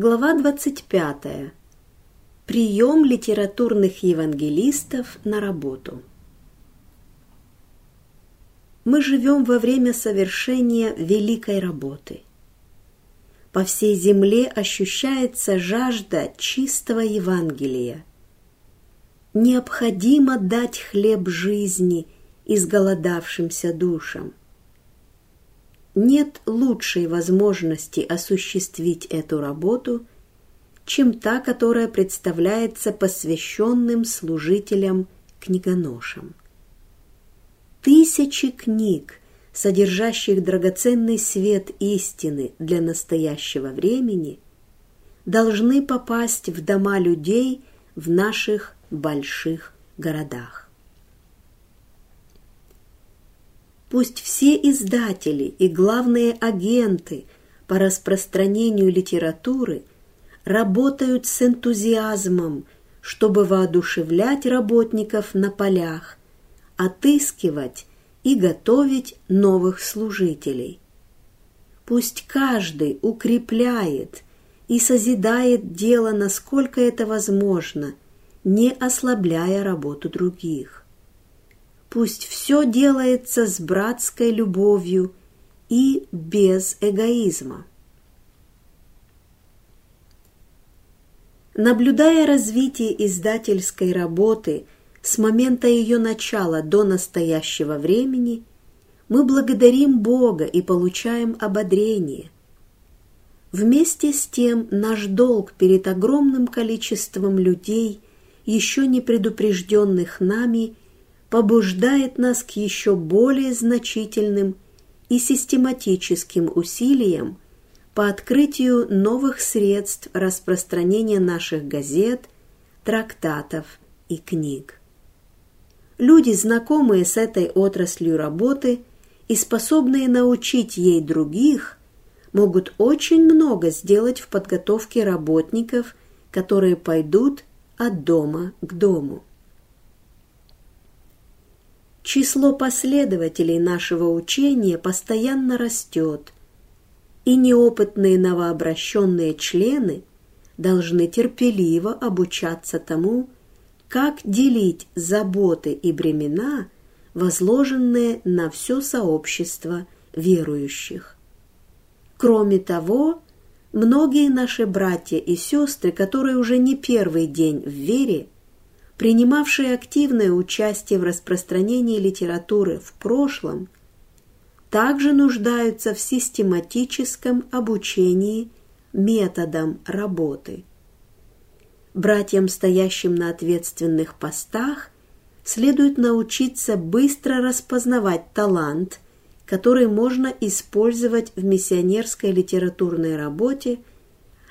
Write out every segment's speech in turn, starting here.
Глава 25. Прием литературных евангелистов на работу. Мы живем во время совершения великой работы. По всей земле ощущается жажда чистого Евангелия. Необходимо дать хлеб жизни изголодавшимся душам нет лучшей возможности осуществить эту работу, чем та, которая представляется посвященным служителям-книгоношам. Тысячи книг, содержащих драгоценный свет истины для настоящего времени, должны попасть в дома людей в наших больших городах. Пусть все издатели и главные агенты по распространению литературы работают с энтузиазмом, чтобы воодушевлять работников на полях, отыскивать и готовить новых служителей. Пусть каждый укрепляет и созидает дело, насколько это возможно, не ослабляя работу других. Пусть все делается с братской любовью и без эгоизма. Наблюдая развитие издательской работы с момента ее начала до настоящего времени, мы благодарим Бога и получаем ободрение. Вместе с тем наш долг перед огромным количеством людей, еще не предупрежденных нами – побуждает нас к еще более значительным и систематическим усилиям по открытию новых средств распространения наших газет, трактатов и книг. Люди, знакомые с этой отраслью работы и способные научить ей других, могут очень много сделать в подготовке работников, которые пойдут от дома к дому. Число последователей нашего учения постоянно растет, и неопытные новообращенные члены должны терпеливо обучаться тому, как делить заботы и бремена, возложенные на все сообщество верующих. Кроме того, многие наши братья и сестры, которые уже не первый день в вере, принимавшие активное участие в распространении литературы в прошлом, также нуждаются в систематическом обучении методам работы. Братьям, стоящим на ответственных постах, следует научиться быстро распознавать талант, который можно использовать в миссионерской литературной работе,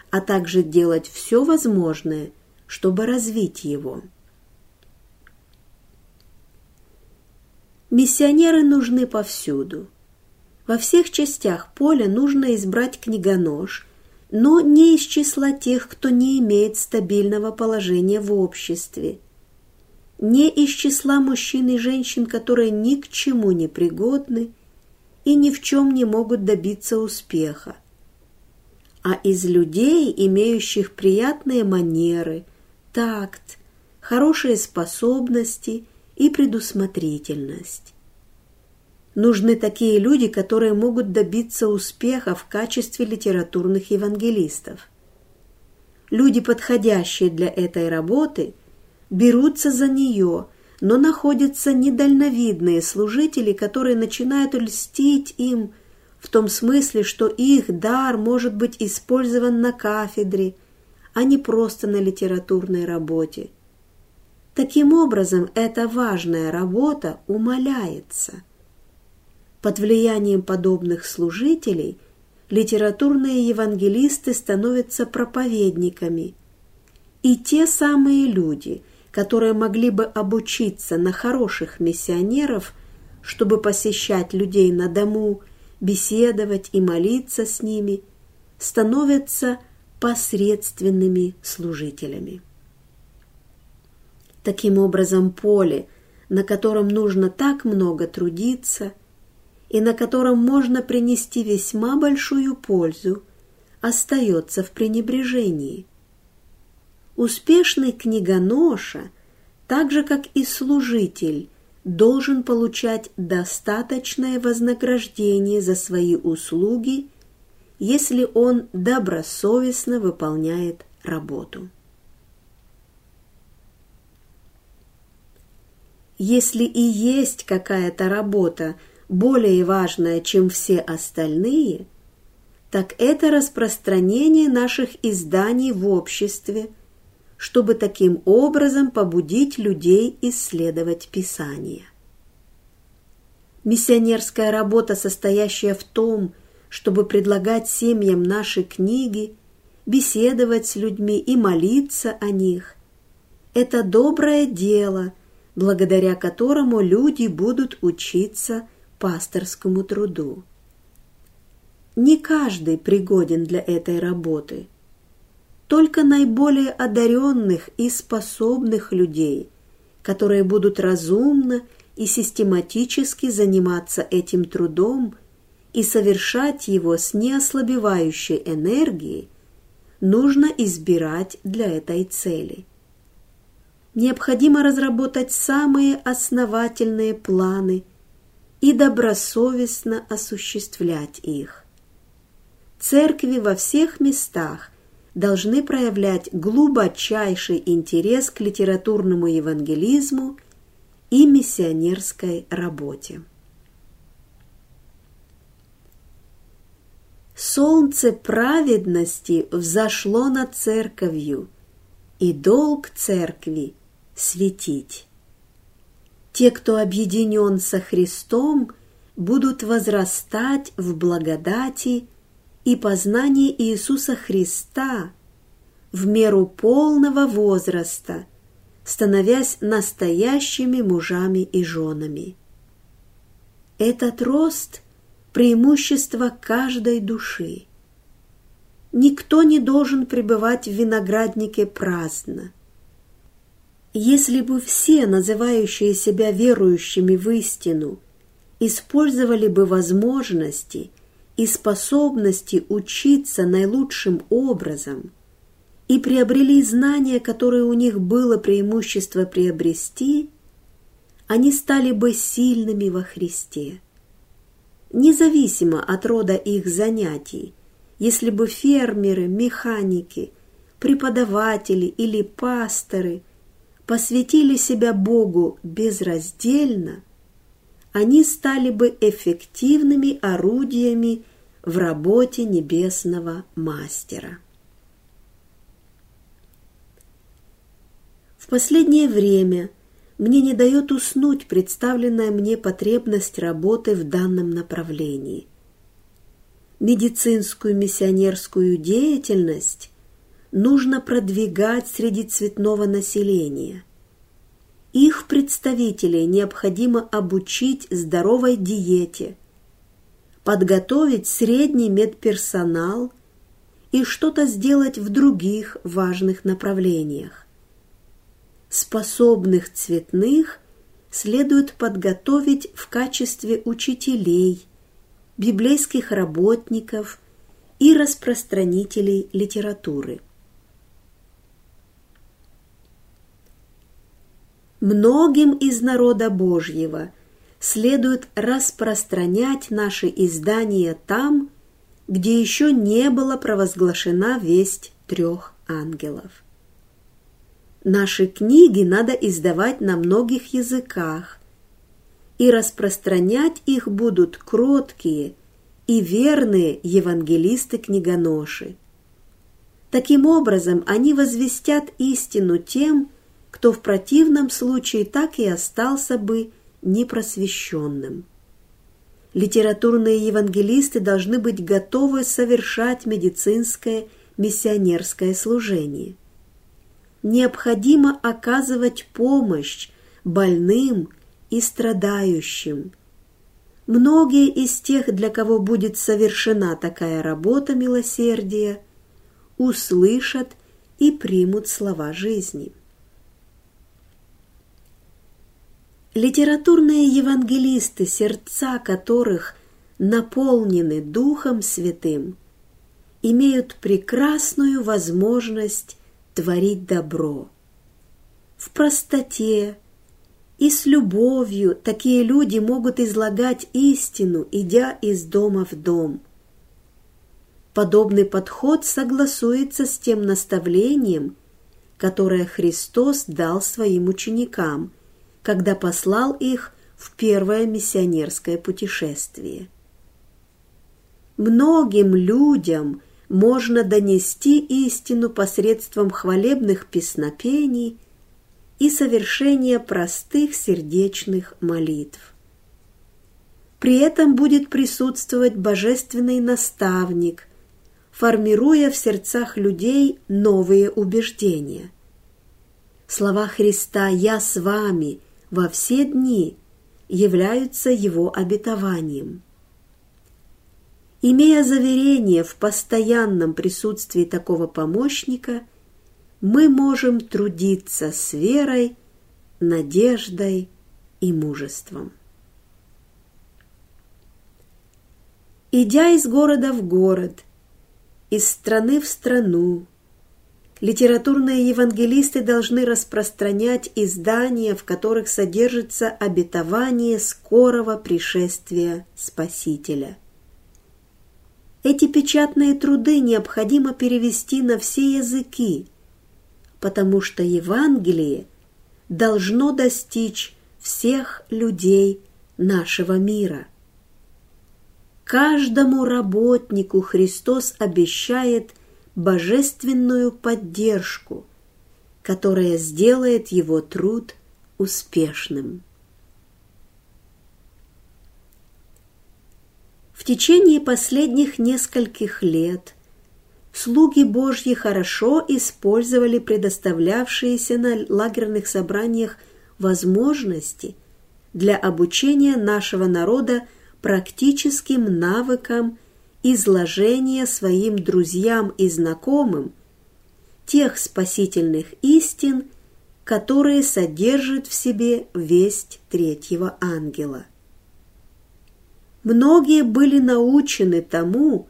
а также делать все возможное, чтобы развить его. Миссионеры нужны повсюду. Во всех частях поля нужно избрать книгонож, но не из числа тех, кто не имеет стабильного положения в обществе, не из числа мужчин и женщин, которые ни к чему не пригодны и ни в чем не могут добиться успеха, а из людей, имеющих приятные манеры, такт, хорошие способности – и предусмотрительность. Нужны такие люди, которые могут добиться успеха в качестве литературных евангелистов. Люди, подходящие для этой работы, берутся за нее, но находятся недальновидные служители, которые начинают льстить им в том смысле, что их дар может быть использован на кафедре, а не просто на литературной работе – Таким образом, эта важная работа умаляется. Под влиянием подобных служителей литературные евангелисты становятся проповедниками. И те самые люди, которые могли бы обучиться на хороших миссионеров, чтобы посещать людей на дому, беседовать и молиться с ними, становятся посредственными служителями. Таким образом, поле, на котором нужно так много трудиться и на котором можно принести весьма большую пользу, остается в пренебрежении. Успешный книгоноша, так же как и служитель, должен получать достаточное вознаграждение за свои услуги, если он добросовестно выполняет работу. Если и есть какая-то работа более важная, чем все остальные, так это распространение наших изданий в обществе, чтобы таким образом побудить людей исследовать Писание. Миссионерская работа, состоящая в том, чтобы предлагать семьям наши книги, беседовать с людьми и молиться о них, это доброе дело, благодаря которому люди будут учиться пасторскому труду. Не каждый пригоден для этой работы – только наиболее одаренных и способных людей, которые будут разумно и систематически заниматься этим трудом и совершать его с неослабевающей энергией, нужно избирать для этой цели. Необходимо разработать самые основательные планы и добросовестно осуществлять их. Церкви во всех местах должны проявлять глубочайший интерес к литературному евангелизму и миссионерской работе. Солнце праведности взошло над церковью, и долг церкви — светить. Те, кто объединен со Христом, будут возрастать в благодати и познание Иисуса Христа в меру полного возраста, становясь настоящими мужами и женами. Этот рост – преимущество каждой души. Никто не должен пребывать в винограднике праздно. Если бы все, называющие себя верующими в истину, использовали бы возможности – и способности учиться наилучшим образом и приобрели знания, которые у них было преимущество приобрести, они стали бы сильными во Христе. Независимо от рода их занятий, если бы фермеры, механики, преподаватели или пасторы посвятили себя Богу безраздельно, они стали бы эффективными орудиями в работе небесного мастера. В последнее время мне не дает уснуть представленная мне потребность работы в данном направлении. Медицинскую миссионерскую деятельность нужно продвигать среди цветного населения. Их представителей необходимо обучить здоровой диете, подготовить средний медперсонал и что-то сделать в других важных направлениях. Способных цветных следует подготовить в качестве учителей, библейских работников и распространителей литературы. Многим из народа Божьего следует распространять наши издания там, где еще не была провозглашена весть трех ангелов. Наши книги надо издавать на многих языках, и распространять их будут кроткие и верные евангелисты-книгоноши. Таким образом, они возвестят истину тем, кто в противном случае так и остался бы непросвещенным. Литературные евангелисты должны быть готовы совершать медицинское миссионерское служение. Необходимо оказывать помощь больным и страдающим. Многие из тех, для кого будет совершена такая работа милосердия, услышат и примут слова жизни. Литературные евангелисты, сердца которых наполнены Духом Святым, имеют прекрасную возможность творить добро. В простоте и с любовью такие люди могут излагать истину, идя из дома в дом. Подобный подход согласуется с тем наставлением, которое Христос дал своим ученикам, когда послал их в первое миссионерское путешествие. Многим людям можно донести истину посредством хвалебных песнопений и совершения простых сердечных молитв. При этом будет присутствовать божественный наставник, формируя в сердцах людей новые убеждения. Слова Христа «Я с вами» во все дни являются его обетованием. Имея заверение в постоянном присутствии такого помощника, мы можем трудиться с верой, надеждой и мужеством. Идя из города в город, из страны в страну, литературные евангелисты должны распространять издания, в которых содержится обетование скорого пришествия Спасителя – эти печатные труды необходимо перевести на все языки, потому что Евангелие должно достичь всех людей нашего мира. Каждому работнику Христос обещает божественную поддержку, которая сделает его труд успешным. В течение последних нескольких лет слуги Божьи хорошо использовали предоставлявшиеся на лагерных собраниях возможности для обучения нашего народа практическим навыкам изложения своим друзьям и знакомым тех спасительных истин, которые содержит в себе весть третьего ангела – Многие были научены тому,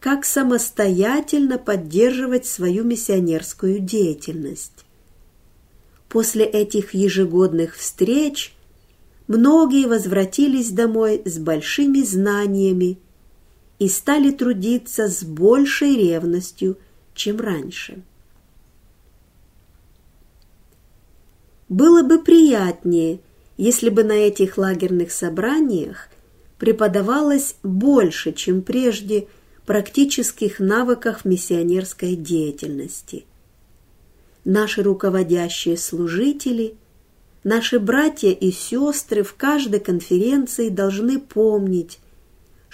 как самостоятельно поддерживать свою миссионерскую деятельность. После этих ежегодных встреч многие возвратились домой с большими знаниями и стали трудиться с большей ревностью, чем раньше. Было бы приятнее, если бы на этих лагерных собраниях преподавалось больше, чем прежде, практических навыках миссионерской деятельности. Наши руководящие служители, наши братья и сестры в каждой конференции должны помнить,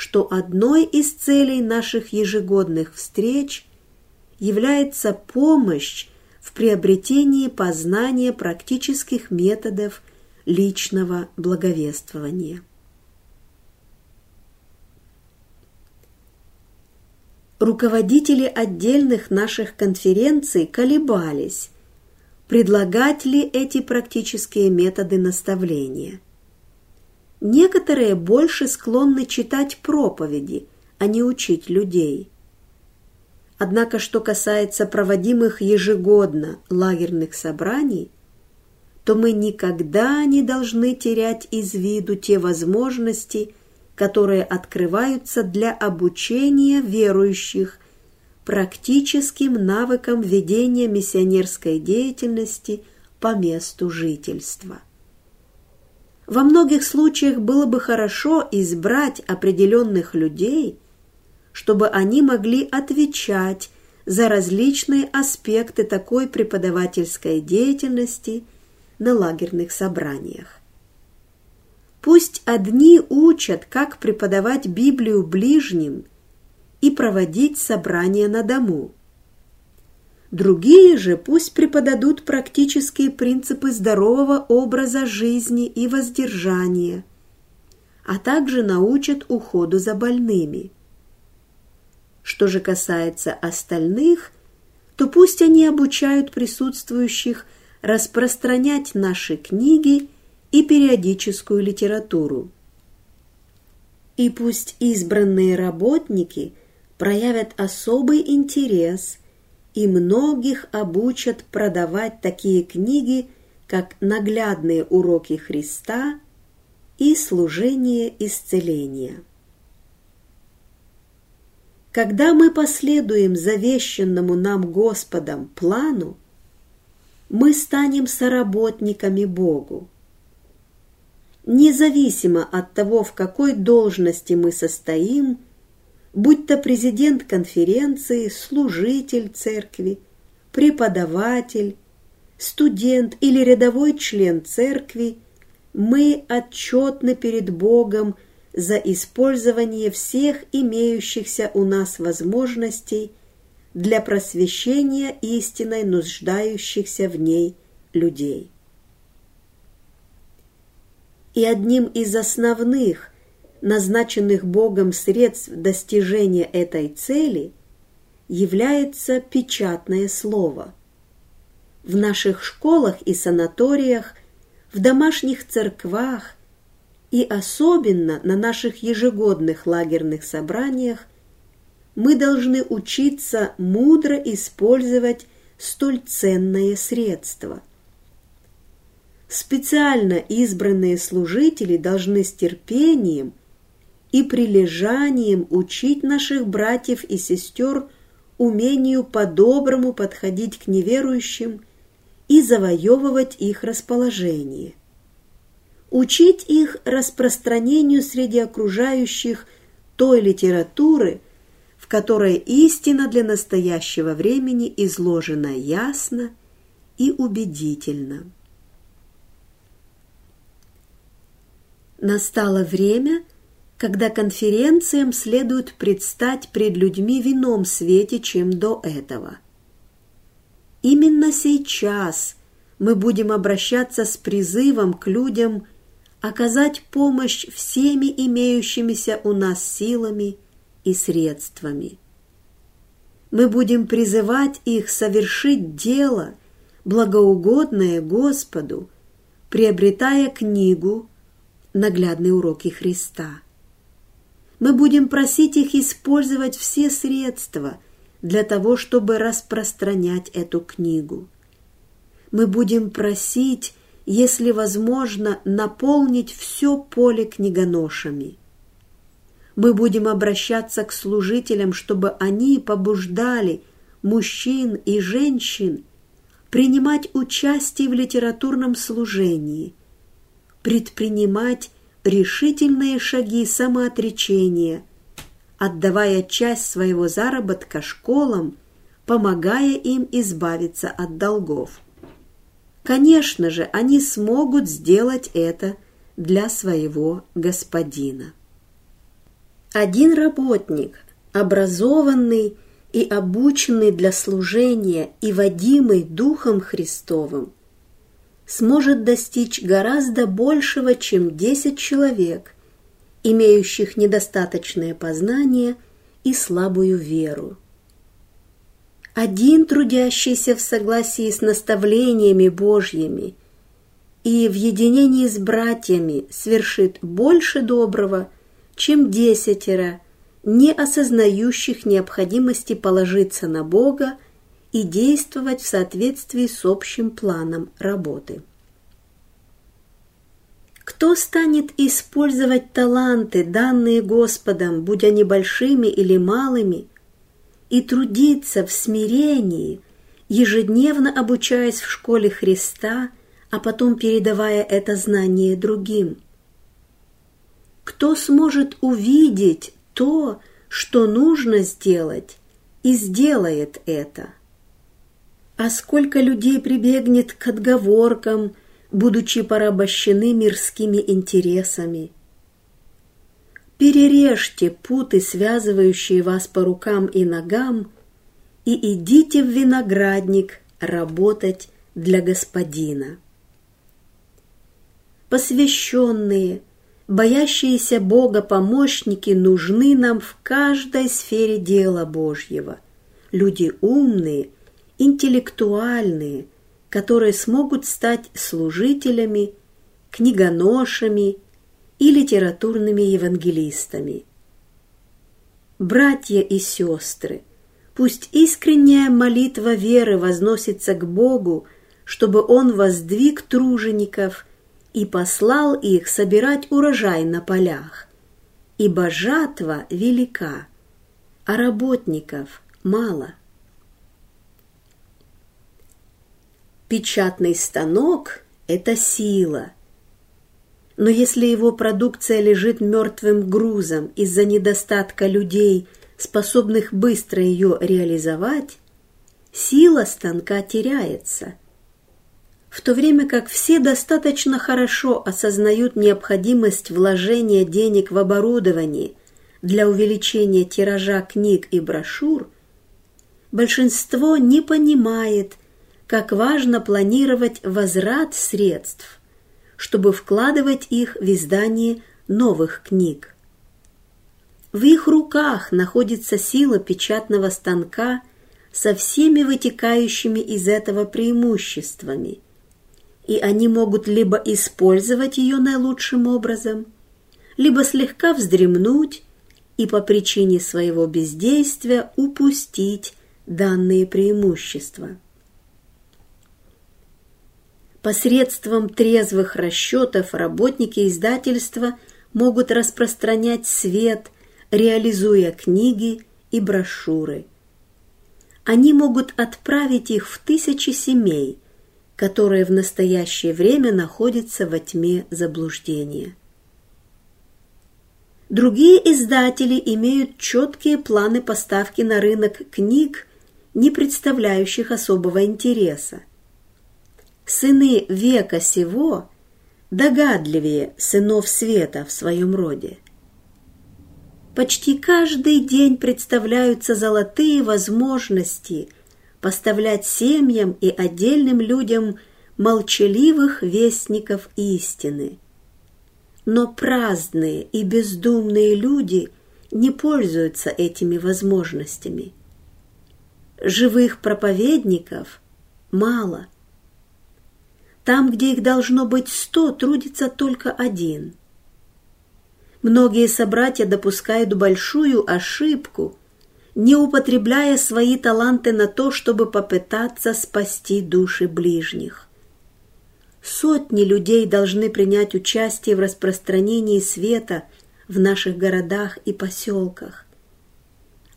что одной из целей наших ежегодных встреч является помощь в приобретении познания практических методов личного благовествования. руководители отдельных наших конференций колебались, предлагать ли эти практические методы наставления. Некоторые больше склонны читать проповеди, а не учить людей. Однако, что касается проводимых ежегодно лагерных собраний, то мы никогда не должны терять из виду те возможности, которые открываются для обучения верующих практическим навыкам ведения миссионерской деятельности по месту жительства. Во многих случаях было бы хорошо избрать определенных людей, чтобы они могли отвечать за различные аспекты такой преподавательской деятельности на лагерных собраниях. Пусть одни учат, как преподавать Библию ближним и проводить собрания на дому. Другие же пусть преподадут практические принципы здорового образа жизни и воздержания, а также научат уходу за больными. Что же касается остальных, то пусть они обучают присутствующих распространять наши книги и периодическую литературу. И пусть избранные работники проявят особый интерес и многих обучат продавать такие книги, как «Наглядные уроки Христа» и «Служение исцеления». Когда мы последуем завещанному нам Господом плану, мы станем соработниками Богу. Независимо от того, в какой должности мы состоим, будь то президент конференции, служитель церкви, преподаватель, студент или рядовой член церкви, мы отчетны перед Богом за использование всех имеющихся у нас возможностей для просвещения истиной нуждающихся в ней людей. И одним из основных, назначенных Богом средств достижения этой цели является печатное слово. В наших школах и санаториях, в домашних церквах и особенно на наших ежегодных лагерных собраниях мы должны учиться мудро использовать столь ценное средство. Специально избранные служители должны с терпением и прилежанием учить наших братьев и сестер умению по-доброму подходить к неверующим и завоевывать их расположение – учить их распространению среди окружающих той литературы, в которой истина для настоящего времени изложена ясно и убедительно. Настало время, когда конференциям следует предстать пред людьми в ином свете, чем до этого. Именно сейчас мы будем обращаться с призывом к людям – оказать помощь всеми имеющимися у нас силами и средствами. Мы будем призывать их совершить дело, благоугодное Господу, приобретая книгу «Наглядные уроки Христа». Мы будем просить их использовать все средства для того, чтобы распространять эту книгу. Мы будем просить если возможно, наполнить все поле книгоношами. Мы будем обращаться к служителям, чтобы они побуждали мужчин и женщин принимать участие в литературном служении, предпринимать решительные шаги самоотречения, отдавая часть своего заработка школам, помогая им избавиться от долгов. Конечно же, они смогут сделать это для своего господина. Один работник, образованный и обученный для служения и водимый Духом Христовым, сможет достичь гораздо большего, чем десять человек, имеющих недостаточное познание и слабую веру. Один трудящийся в согласии с наставлениями Божьими и в единении с братьями свершит больше доброго, чем десятеро, не осознающих необходимости положиться на Бога и действовать в соответствии с общим планом работы. Кто станет использовать таланты, данные Господом, будь они большими или малыми, и трудиться в смирении, ежедневно обучаясь в школе Христа, а потом передавая это знание другим? Кто сможет увидеть то, что нужно сделать, и сделает это? А сколько людей прибегнет к отговоркам, будучи порабощены мирскими интересами – перережьте путы, связывающие вас по рукам и ногам, и идите в виноградник работать для Господина. Посвященные, боящиеся Бога помощники нужны нам в каждой сфере дела Божьего. Люди умные, интеллектуальные, которые смогут стать служителями, книгоношами и литературными евангелистами. Братья и сестры, пусть искренняя молитва веры возносится к Богу, чтобы Он воздвиг тружеников и послал их собирать урожай на полях. Ибо жатва велика, а работников мало. Печатный станок – это сила. Но если его продукция лежит мертвым грузом из-за недостатка людей, способных быстро ее реализовать, сила станка теряется. В то время как все достаточно хорошо осознают необходимость вложения денег в оборудование для увеличения тиража книг и брошюр, большинство не понимает, как важно планировать возврат средств, чтобы вкладывать их в издание новых книг. В их руках находится сила печатного станка со всеми вытекающими из этого преимуществами, и они могут либо использовать ее наилучшим образом, либо слегка вздремнуть и по причине своего бездействия упустить данные преимущества. Посредством трезвых расчетов работники издательства могут распространять свет, реализуя книги и брошюры. Они могут отправить их в тысячи семей, которые в настоящее время находятся во тьме заблуждения. Другие издатели имеют четкие планы поставки на рынок книг, не представляющих особого интереса сыны века сего догадливее сынов света в своем роде. Почти каждый день представляются золотые возможности поставлять семьям и отдельным людям молчаливых вестников истины. Но праздные и бездумные люди не пользуются этими возможностями. Живых проповедников мало – там, где их должно быть сто, трудится только один. Многие собратья допускают большую ошибку, не употребляя свои таланты на то, чтобы попытаться спасти души ближних. Сотни людей должны принять участие в распространении света в наших городах и поселках.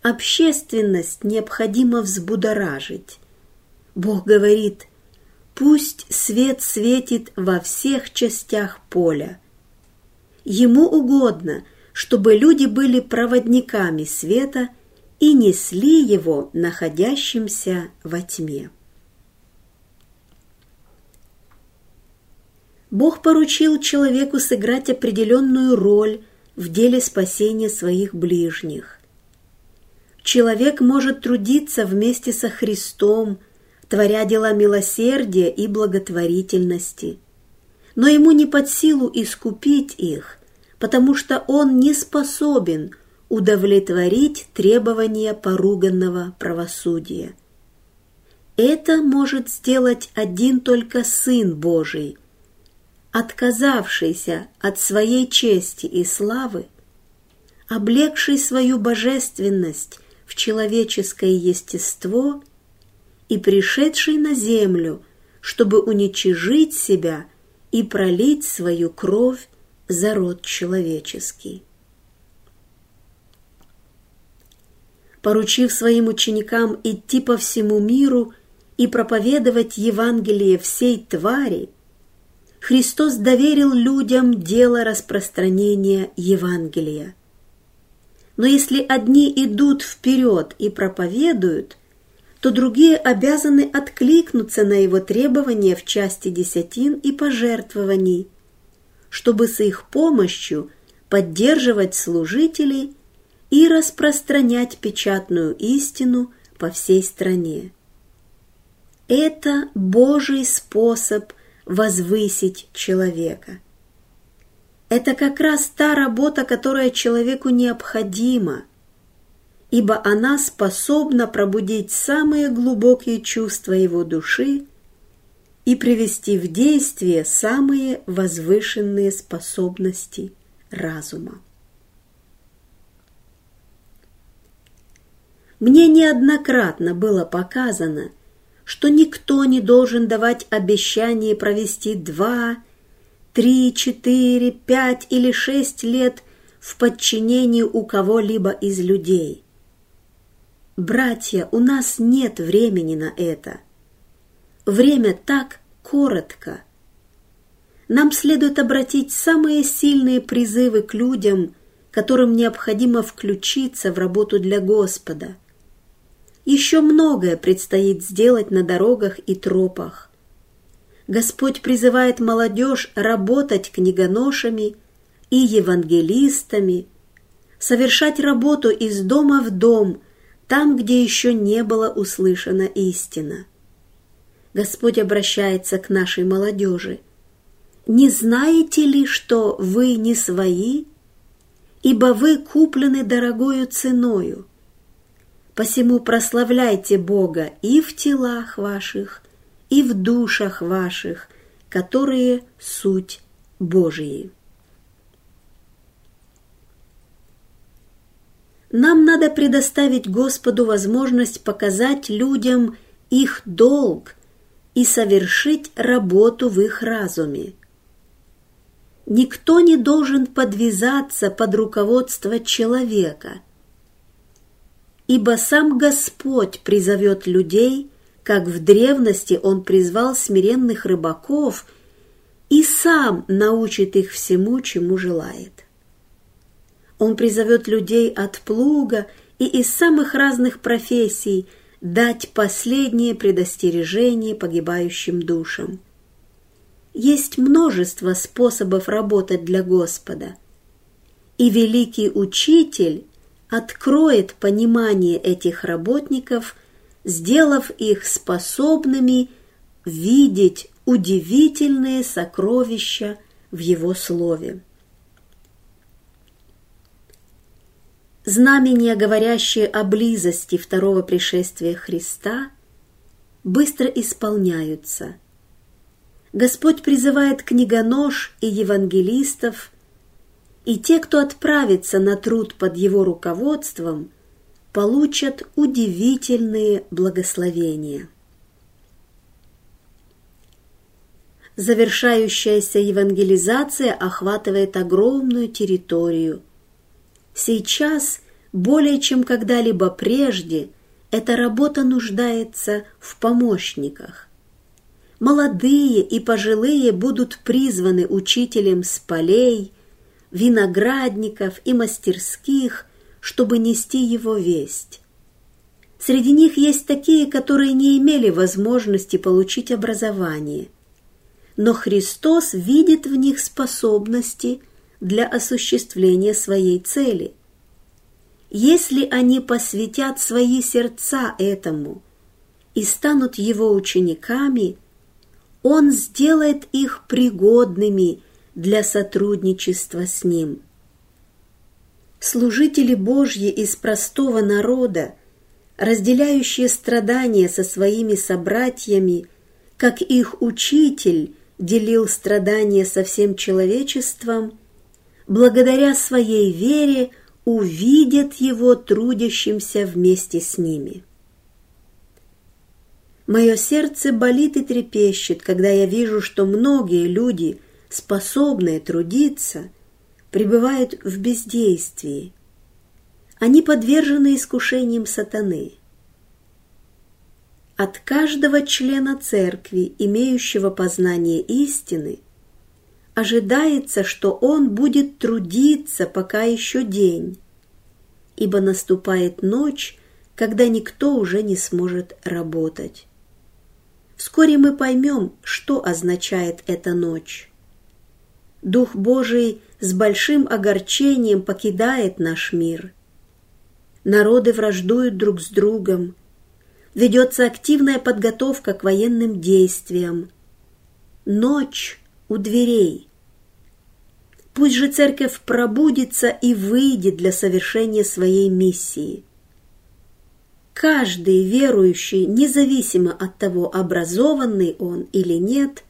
Общественность необходимо взбудоражить. Бог говорит – Пусть свет светит во всех частях поля. Ему угодно, чтобы люди были проводниками света и несли его находящимся во тьме. Бог поручил человеку сыграть определенную роль в деле спасения своих ближних. Человек может трудиться вместе со Христом – творя дела милосердия и благотворительности. Но ему не под силу искупить их, потому что он не способен удовлетворить требования поруганного правосудия. Это может сделать один только Сын Божий, отказавшийся от своей чести и славы, облегший свою божественность в человеческое естество – и пришедший на землю, чтобы уничижить себя и пролить свою кровь за род человеческий. Поручив своим ученикам идти по всему миру и проповедовать Евангелие всей твари, Христос доверил людям дело распространения Евангелия. Но если одни идут вперед и проповедуют – то другие обязаны откликнуться на его требования в части десятин и пожертвований, чтобы с их помощью поддерживать служителей и распространять печатную истину по всей стране. Это Божий способ возвысить человека. Это как раз та работа, которая человеку необходима – ибо она способна пробудить самые глубокие чувства его души и привести в действие самые возвышенные способности разума. Мне неоднократно было показано, что никто не должен давать обещание провести два, три, четыре, пять или шесть лет в подчинении у кого-либо из людей. Братья, у нас нет времени на это. Время так коротко. Нам следует обратить самые сильные призывы к людям, которым необходимо включиться в работу для Господа. Еще многое предстоит сделать на дорогах и тропах. Господь призывает молодежь работать книгоношами и евангелистами, совершать работу из дома в дом, там, где еще не была услышана истина. Господь обращается к нашей молодежи. «Не знаете ли, что вы не свои, ибо вы куплены дорогою ценою? Посему прославляйте Бога и в телах ваших, и в душах ваших, которые суть Божии». Нам надо предоставить Господу возможность показать людям их долг и совершить работу в их разуме. Никто не должен подвязаться под руководство человека, ибо сам Господь призовет людей, как в древности Он призвал смиренных рыбаков и сам научит их всему, чему желает. Он призовет людей от плуга и из самых разных профессий – дать последнее предостережение погибающим душам. Есть множество способов работать для Господа, и великий учитель откроет понимание этих работников, сделав их способными видеть удивительные сокровища в Его Слове. Знамения, говорящие о близости второго пришествия Христа, быстро исполняются. Господь призывает книгонож и евангелистов, и те, кто отправится на труд под его руководством, получат удивительные благословения. Завершающаяся евангелизация охватывает огромную территорию – Сейчас, более чем когда-либо прежде, эта работа нуждается в помощниках. Молодые и пожилые будут призваны учителем с полей, виноградников и мастерских, чтобы нести его весть. Среди них есть такие, которые не имели возможности получить образование. Но Христос видит в них способности – для осуществления своей цели. Если они посвятят свои сердца этому и станут его учениками, он сделает их пригодными для сотрудничества с ним. Служители Божьи из простого народа, разделяющие страдания со своими собратьями, как их учитель делил страдания со всем человечеством – благодаря своей вере увидят его трудящимся вместе с ними. Мое сердце болит и трепещет, когда я вижу, что многие люди, способные трудиться, пребывают в бездействии. Они подвержены искушениям сатаны. От каждого члена церкви, имеющего познание истины, ожидается, что он будет трудиться, пока еще день, ибо наступает ночь, когда никто уже не сможет работать. Вскоре мы поймем, что означает эта ночь. Дух Божий с большим огорчением покидает наш мир. Народы враждуют друг с другом. Ведется активная подготовка к военным действиям. Ночь у дверей. Пусть же церковь пробудится и выйдет для совершения своей миссии. Каждый верующий, независимо от того, образованный он или нет,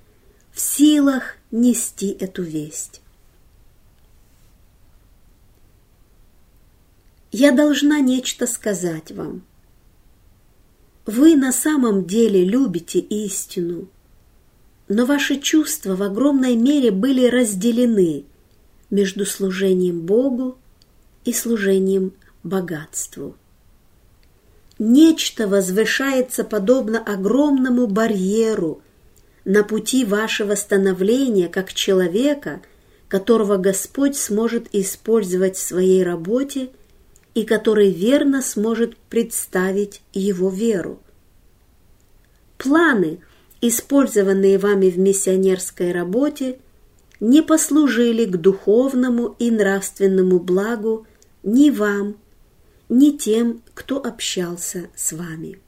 в силах нести эту весть. Я должна нечто сказать вам, Вы на самом деле любите истину, но ваши чувства в огромной мере были разделены между служением Богу и служением богатству. Нечто возвышается подобно огромному барьеру на пути вашего становления как человека, которого Господь сможет использовать в своей работе и который верно сможет представить его веру. Планы, использованные вами в миссионерской работе, не послужили к духовному и нравственному благу ни вам, ни тем, кто общался с вами.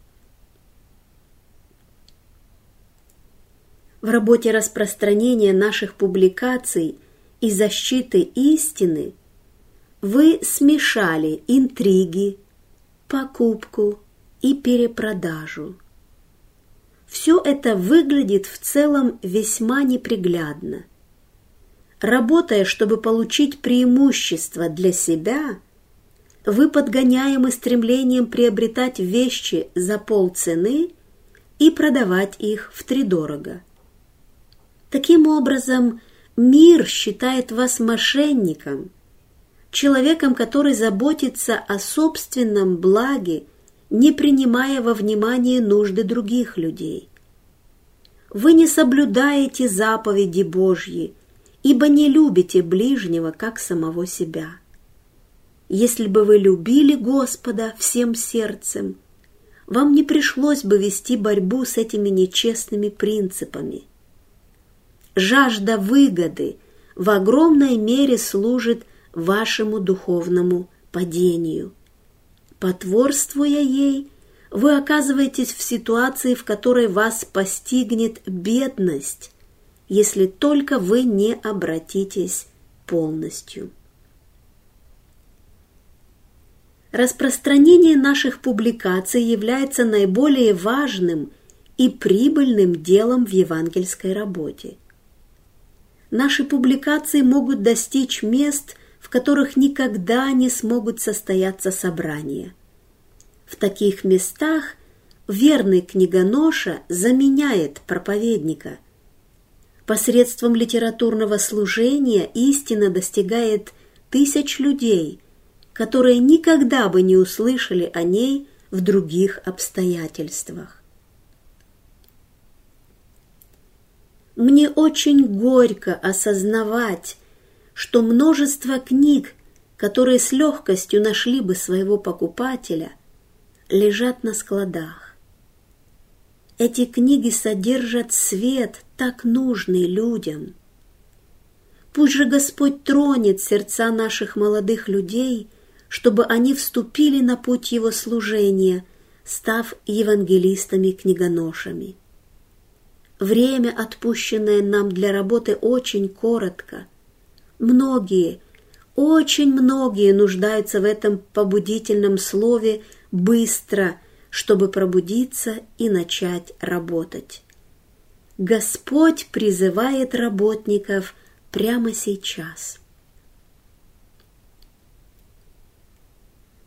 В работе распространения наших публикаций и защиты истины вы смешали интриги, покупку и перепродажу. Все это выглядит в целом весьма неприглядно. Работая, чтобы получить преимущество для себя, вы подгоняемы стремлением приобретать вещи за полцены и продавать их втридорого. Таким образом, мир считает вас мошенником, человеком, который заботится о собственном благе, не принимая во внимание нужды других людей. Вы не соблюдаете заповеди Божьи, ибо не любите ближнего, как самого себя. Если бы вы любили Господа всем сердцем, вам не пришлось бы вести борьбу с этими нечестными принципами. Жажда выгоды в огромной мере служит вашему духовному падению. Потворствуя ей, вы оказываетесь в ситуации, в которой вас постигнет бедность, если только вы не обратитесь полностью. Распространение наших публикаций является наиболее важным и прибыльным делом в евангельской работе. Наши публикации могут достичь мест, в которых никогда не смогут состояться собрания. В таких местах верный книгоноша заменяет проповедника. Посредством литературного служения истина достигает тысяч людей – которые никогда бы не услышали о ней в других обстоятельствах. Мне очень горько осознавать, что множество книг, которые с легкостью нашли бы своего покупателя, лежат на складах. Эти книги содержат свет, так нужный людям. Пусть же Господь тронет сердца наших молодых людей – чтобы они вступили на путь Его служения, став евангелистами-книгоношами. Время, отпущенное нам для работы, очень коротко. Многие, очень многие нуждаются в этом побудительном слове «быстро», чтобы пробудиться и начать работать. Господь призывает работников прямо сейчас –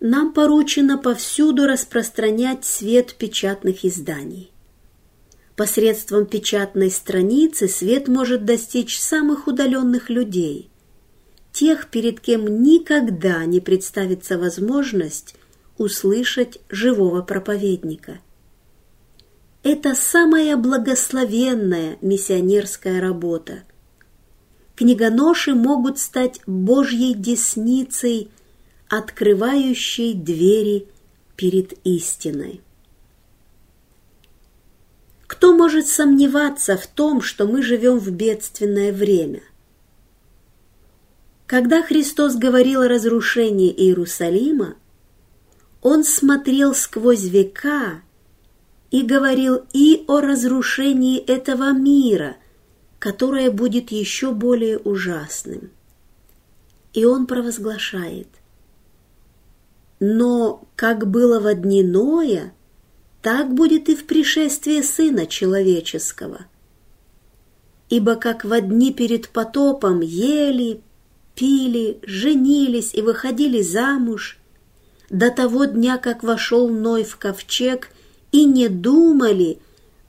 нам поручено повсюду распространять свет печатных изданий. Посредством печатной страницы свет может достичь самых удаленных людей, тех, перед кем никогда не представится возможность услышать живого проповедника. Это самая благословенная миссионерская работа. Книгоноши могут стать Божьей десницей – открывающей двери перед истиной. Кто может сомневаться в том, что мы живем в бедственное время? Когда Христос говорил о разрушении Иерусалима, Он смотрел сквозь века и говорил и о разрушении этого мира, которое будет еще более ужасным. И Он провозглашает, но как было в дни Ноя, так будет и в пришествии Сына Человеческого. Ибо как в дни перед потопом ели, пили, женились и выходили замуж, до того дня, как вошел Ной в ковчег и не думали,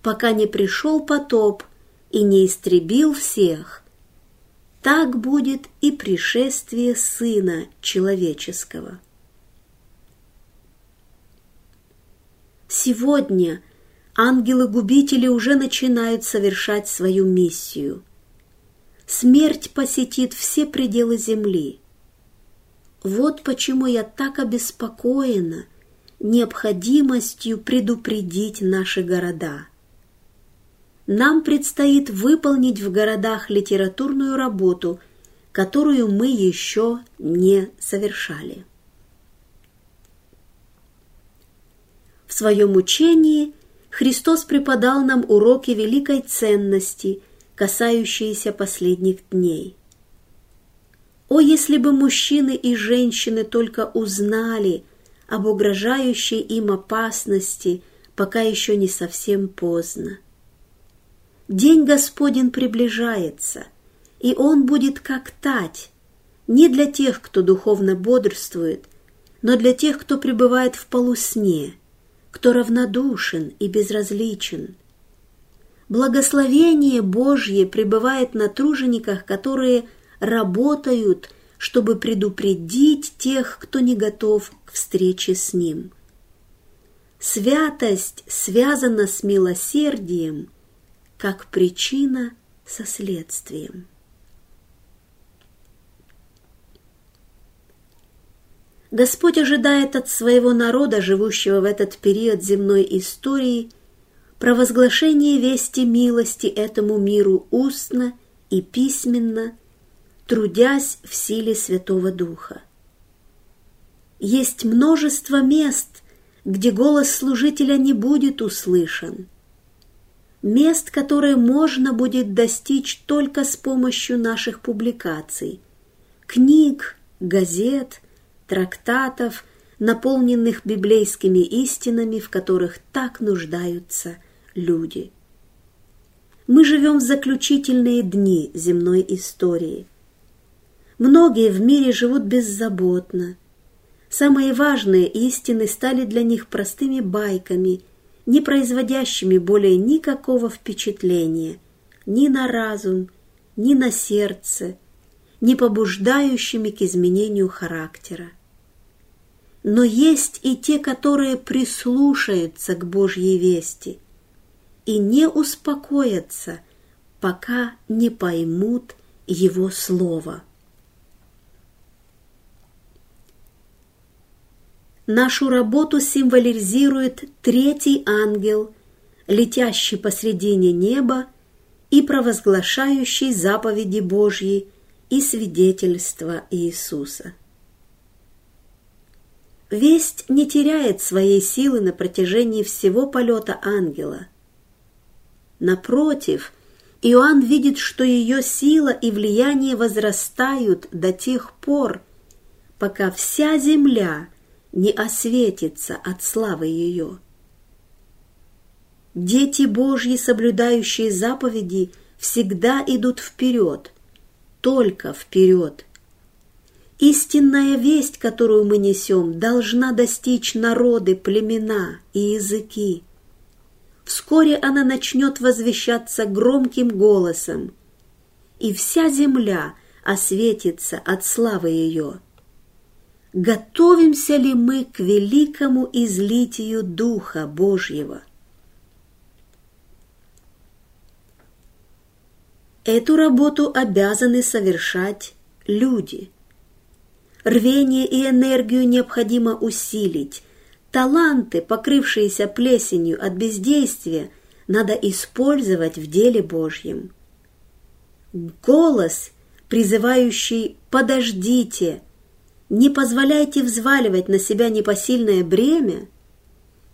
пока не пришел потоп и не истребил всех. Так будет и пришествие Сына Человеческого. Сегодня ангелы-губители уже начинают совершать свою миссию. Смерть посетит все пределы земли. Вот почему я так обеспокоена необходимостью предупредить наши города. Нам предстоит выполнить в городах литературную работу, которую мы еще не совершали. В своем учении Христос преподал нам уроки великой ценности, касающиеся последних дней. О, если бы мужчины и женщины только узнали об угрожающей им опасности, пока еще не совсем поздно. День Господень приближается, и он будет как тать, не для тех, кто духовно бодрствует, но для тех, кто пребывает в полусне, кто равнодушен и безразличен. Благословение Божье пребывает на тружениках, которые работают, чтобы предупредить тех, кто не готов к встрече с Ним. Святость связана с милосердием, как причина со следствием. Господь ожидает от своего народа, живущего в этот период земной истории, провозглашение вести милости этому миру устно и письменно, трудясь в силе Святого Духа. Есть множество мест, где голос служителя не будет услышан, мест, которые можно будет достичь только с помощью наших публикаций, книг, газет – трактатов, наполненных библейскими истинами, в которых так нуждаются люди. Мы живем в заключительные дни земной истории. Многие в мире живут беззаботно. Самые важные истины стали для них простыми байками, не производящими более никакого впечатления ни на разум, ни на сердце, не побуждающими к изменению характера но есть и те, которые прислушаются к Божьей вести и не успокоятся, пока не поймут Его Слово. Нашу работу символизирует третий ангел, летящий посредине неба и провозглашающий заповеди Божьи и свидетельства Иисуса. Весть не теряет своей силы на протяжении всего полета ангела. Напротив, Иоанн видит, что ее сила и влияние возрастают до тех пор, пока вся земля не осветится от славы ее. Дети Божьи, соблюдающие заповеди, всегда идут вперед, только вперед – Истинная весть, которую мы несем, должна достичь народы, племена и языки. Вскоре она начнет возвещаться громким голосом, и вся земля осветится от славы ее. Готовимся ли мы к великому излитию Духа Божьего? Эту работу обязаны совершать люди – Рвение и энергию необходимо усилить. Таланты, покрывшиеся плесенью от бездействия, надо использовать в деле Божьем. Голос, призывающий «подождите», «не позволяйте взваливать на себя непосильное бремя»,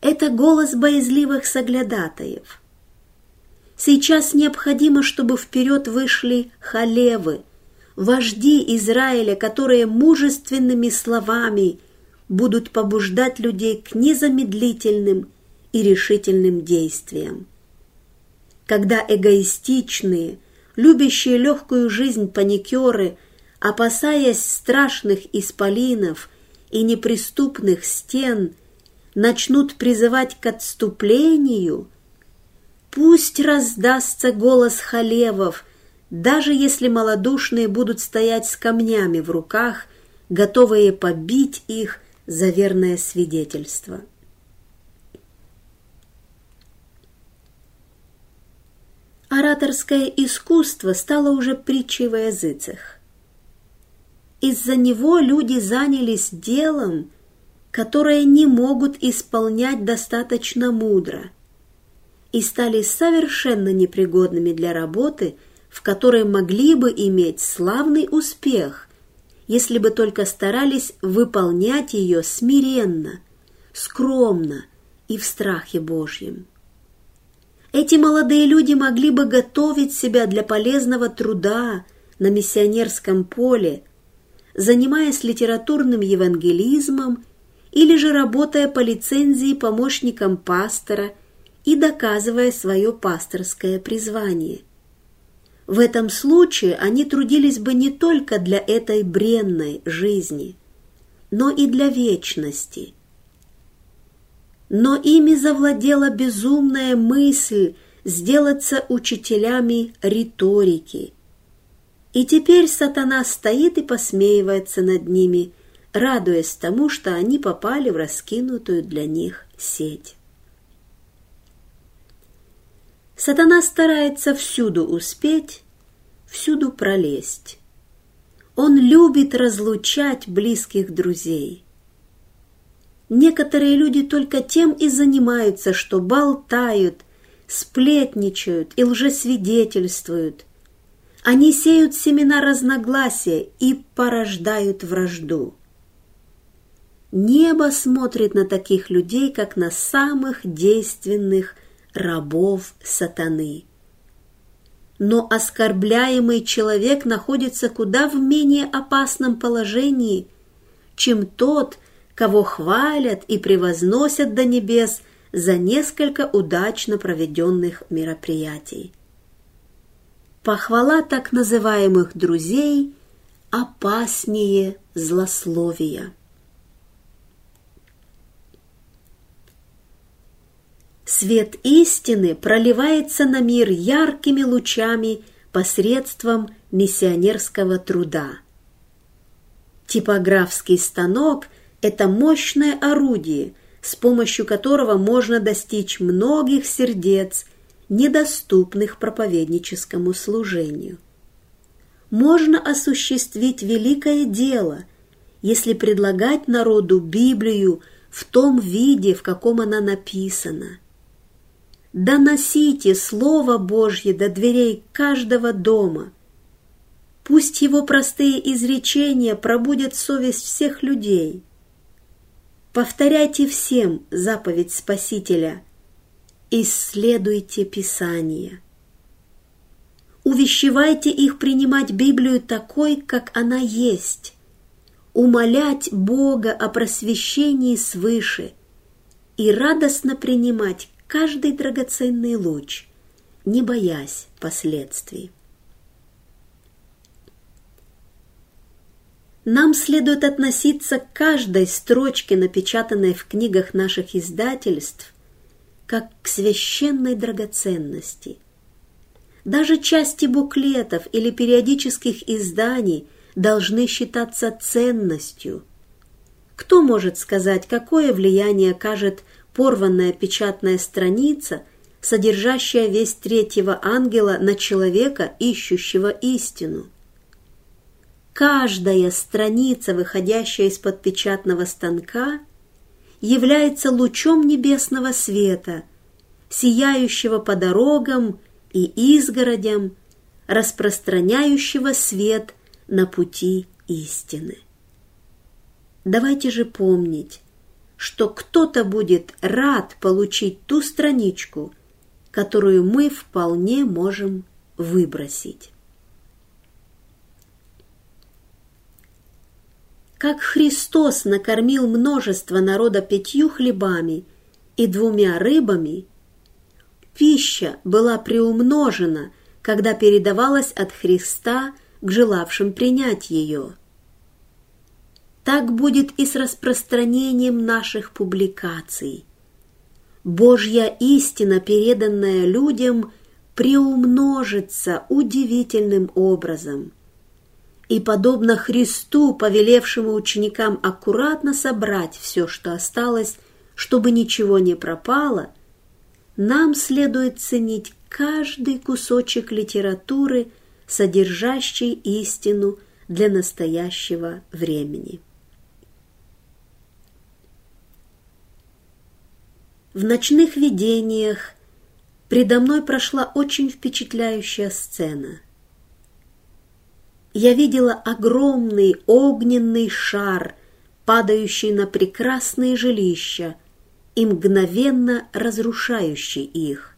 это голос боязливых соглядатаев. Сейчас необходимо, чтобы вперед вышли халевы, вожди Израиля, которые мужественными словами будут побуждать людей к незамедлительным и решительным действиям. Когда эгоистичные, любящие легкую жизнь паникеры, опасаясь страшных исполинов и неприступных стен, начнут призывать к отступлению, пусть раздастся голос халевов, даже если малодушные будут стоять с камнями в руках, готовые побить их за верное свидетельство. Ораторское искусство стало уже притчей во языцах. Из-за него люди занялись делом, которое не могут исполнять достаточно мудро, и стали совершенно непригодными для работы, в которой могли бы иметь славный успех, если бы только старались выполнять ее смиренно, скромно и в страхе Божьем. Эти молодые люди могли бы готовить себя для полезного труда на миссионерском поле, занимаясь литературным евангелизмом или же работая по лицензии помощником пастора и доказывая свое пасторское призвание. В этом случае они трудились бы не только для этой бренной жизни, но и для вечности. Но ими завладела безумная мысль сделаться учителями риторики. И теперь сатана стоит и посмеивается над ними, радуясь тому, что они попали в раскинутую для них сеть. Сатана старается всюду успеть, всюду пролезть. Он любит разлучать близких друзей. Некоторые люди только тем и занимаются, что болтают, сплетничают и лжесвидетельствуют. Они сеют семена разногласия и порождают вражду. Небо смотрит на таких людей, как на самых действенных рабов сатаны. Но оскорбляемый человек находится куда в менее опасном положении, чем тот, кого хвалят и превозносят до небес за несколько удачно проведенных мероприятий. Похвала так называемых друзей опаснее злословия. Свет истины проливается на мир яркими лучами посредством миссионерского труда. Типографский станок – это мощное орудие, с помощью которого можно достичь многих сердец, недоступных проповедническому служению. Можно осуществить великое дело, если предлагать народу Библию в том виде, в каком она написана – доносите Слово Божье до дверей каждого дома. Пусть его простые изречения пробудят совесть всех людей. Повторяйте всем заповедь Спасителя. Исследуйте Писание. Увещевайте их принимать Библию такой, как она есть, умолять Бога о просвещении свыше и радостно принимать каждый драгоценный луч, не боясь последствий. Нам следует относиться к каждой строчке, напечатанной в книгах наших издательств, как к священной драгоценности. Даже части буклетов или периодических изданий должны считаться ценностью. Кто может сказать, какое влияние окажет порванная печатная страница, содержащая весь третьего ангела на человека, ищущего истину. Каждая страница, выходящая из-под печатного станка, является лучом небесного света, сияющего по дорогам и изгородям, распространяющего свет на пути истины. Давайте же помнить, что кто-то будет рад получить ту страничку, которую мы вполне можем выбросить. Как Христос накормил множество народа пятью хлебами и двумя рыбами, пища была приумножена, когда передавалась от Христа к желавшим принять ее – так будет и с распространением наших публикаций. Божья истина, переданная людям, приумножится удивительным образом. И, подобно Христу, повелевшему ученикам аккуратно собрать все, что осталось, чтобы ничего не пропало, нам следует ценить каждый кусочек литературы, содержащий истину для настоящего времени. В ночных видениях предо мной прошла очень впечатляющая сцена. Я видела огромный огненный шар, падающий на прекрасные жилища и мгновенно разрушающий их.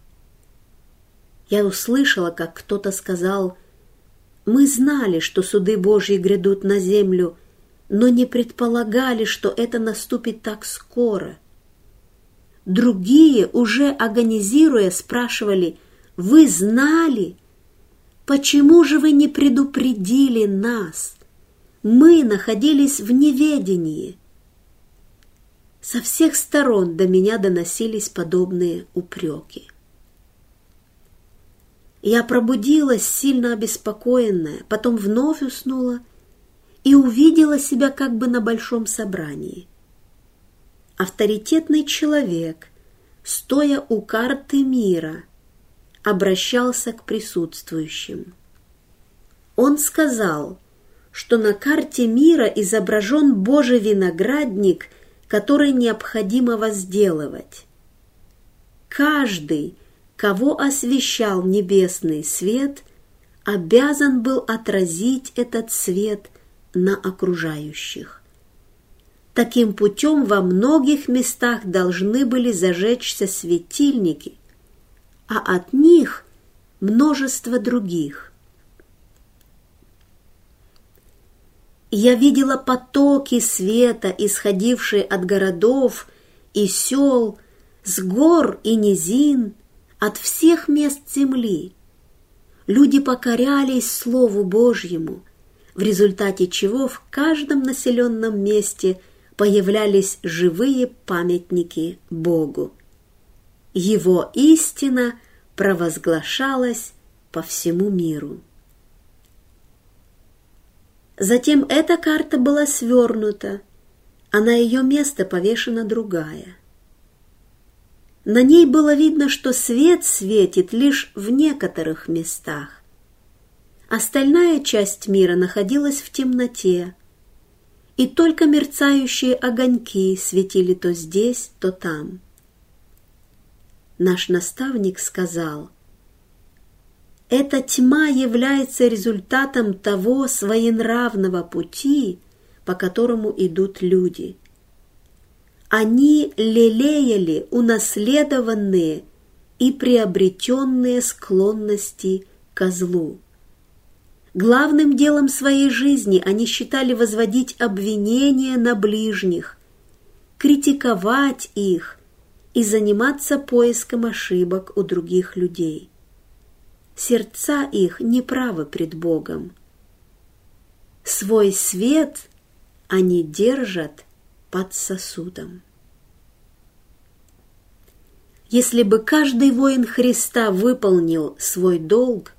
Я услышала, как кто-то сказал, «Мы знали, что суды Божьи грядут на землю, но не предполагали, что это наступит так скоро». Другие, уже агонизируя, спрашивали, «Вы знали? Почему же вы не предупредили нас? Мы находились в неведении». Со всех сторон до меня доносились подобные упреки. Я пробудилась, сильно обеспокоенная, потом вновь уснула и увидела себя как бы на большом собрании авторитетный человек, стоя у карты мира, обращался к присутствующим. Он сказал, что на карте мира изображен Божий виноградник, который необходимо возделывать. Каждый, кого освещал небесный свет, обязан был отразить этот свет на окружающих. Таким путем во многих местах должны были зажечься светильники, а от них множество других. Я видела потоки света, исходившие от городов и сел, с гор и низин, от всех мест земли. Люди покорялись Слову Божьему, в результате чего в каждом населенном месте – появлялись живые памятники Богу. Его истина провозглашалась по всему миру. Затем эта карта была свернута, а на ее место повешена другая. На ней было видно, что свет светит лишь в некоторых местах. Остальная часть мира находилась в темноте, и только мерцающие огоньки светили то здесь, то там. Наш наставник сказал, «Эта тьма является результатом того своенравного пути, по которому идут люди. Они лелеяли унаследованные и приобретенные склонности к злу. Главным делом своей жизни они считали возводить обвинения на ближних, критиковать их и заниматься поиском ошибок у других людей. Сердца их неправы пред Богом. Свой свет они держат под сосудом. Если бы каждый воин Христа выполнил свой долг,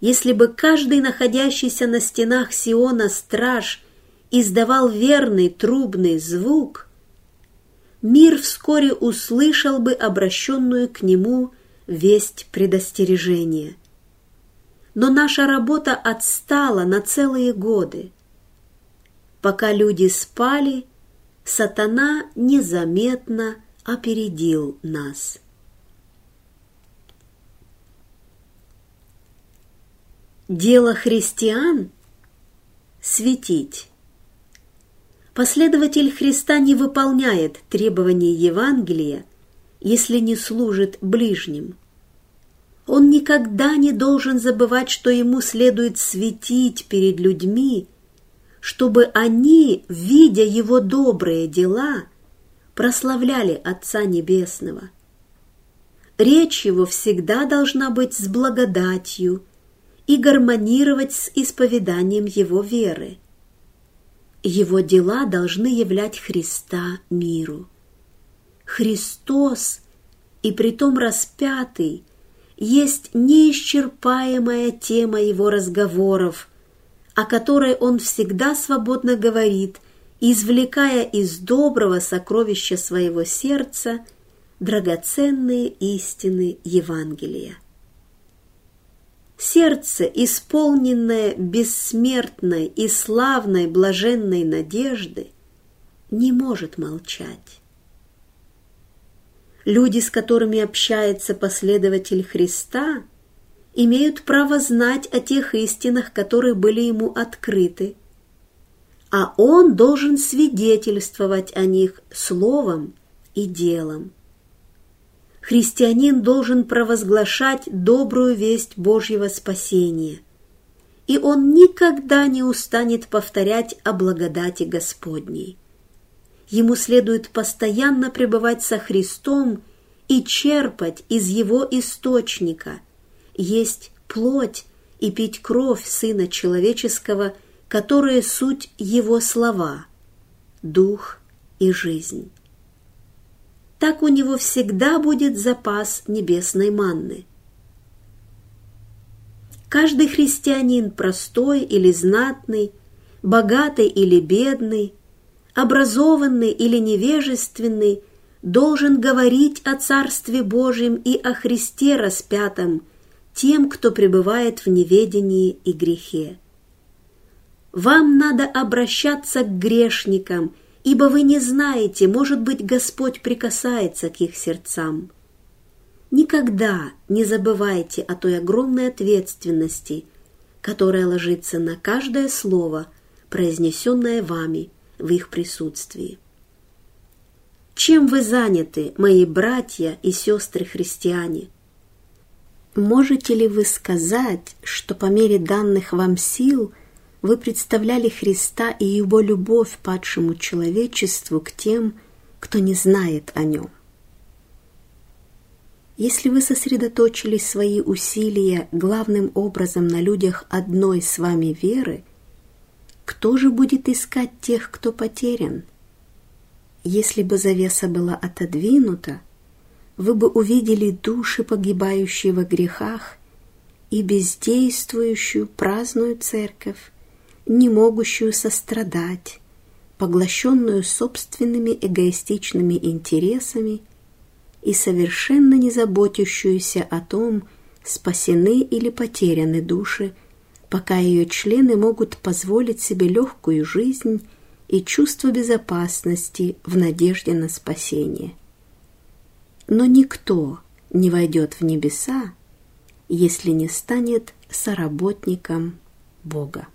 если бы каждый находящийся на стенах Сиона страж издавал верный трубный звук, мир вскоре услышал бы обращенную к нему весть предостережения. Но наша работа отстала на целые годы. Пока люди спали, сатана незаметно опередил нас. Дело христиан – светить. Последователь Христа не выполняет требований Евангелия, если не служит ближним. Он никогда не должен забывать, что ему следует светить перед людьми, чтобы они, видя его добрые дела, прославляли Отца Небесного. Речь его всегда должна быть с благодатью – и гармонировать с исповеданием его веры. Его дела должны являть Христа миру. Христос, и притом распятый, есть неисчерпаемая тема его разговоров, о которой он всегда свободно говорит, извлекая из доброго сокровища своего сердца драгоценные истины Евангелия. Сердце, исполненное бессмертной и славной блаженной надежды, не может молчать. Люди, с которыми общается последователь Христа, имеют право знать о тех истинах, которые были ему открыты, а он должен свидетельствовать о них словом и делом христианин должен провозглашать добрую весть Божьего спасения, и он никогда не устанет повторять о благодати Господней. Ему следует постоянно пребывать со Христом и черпать из Его источника, есть плоть и пить кровь Сына Человеческого, которые суть Его слова, дух и жизнь так у него всегда будет запас небесной манны. Каждый христианин, простой или знатный, богатый или бедный, образованный или невежественный, должен говорить о Царстве Божьем и о Христе распятом тем, кто пребывает в неведении и грехе. Вам надо обращаться к грешникам – ибо вы не знаете, может быть, Господь прикасается к их сердцам. Никогда не забывайте о той огромной ответственности, которая ложится на каждое слово, произнесенное вами в их присутствии. Чем вы заняты, мои братья и сестры христиане? Можете ли вы сказать, что по мере данных вам сил – вы представляли Христа и Его любовь падшему человечеству к тем, кто не знает о Нем. Если вы сосредоточили свои усилия главным образом на людях одной с вами веры, кто же будет искать тех, кто потерян? Если бы завеса была отодвинута, вы бы увидели души, погибающие во грехах, и бездействующую праздную церковь, не могущую сострадать, поглощенную собственными эгоистичными интересами и совершенно не заботящуюся о том, спасены или потеряны души, пока ее члены могут позволить себе легкую жизнь и чувство безопасности в надежде на спасение. Но никто не войдет в небеса, если не станет соработником Бога.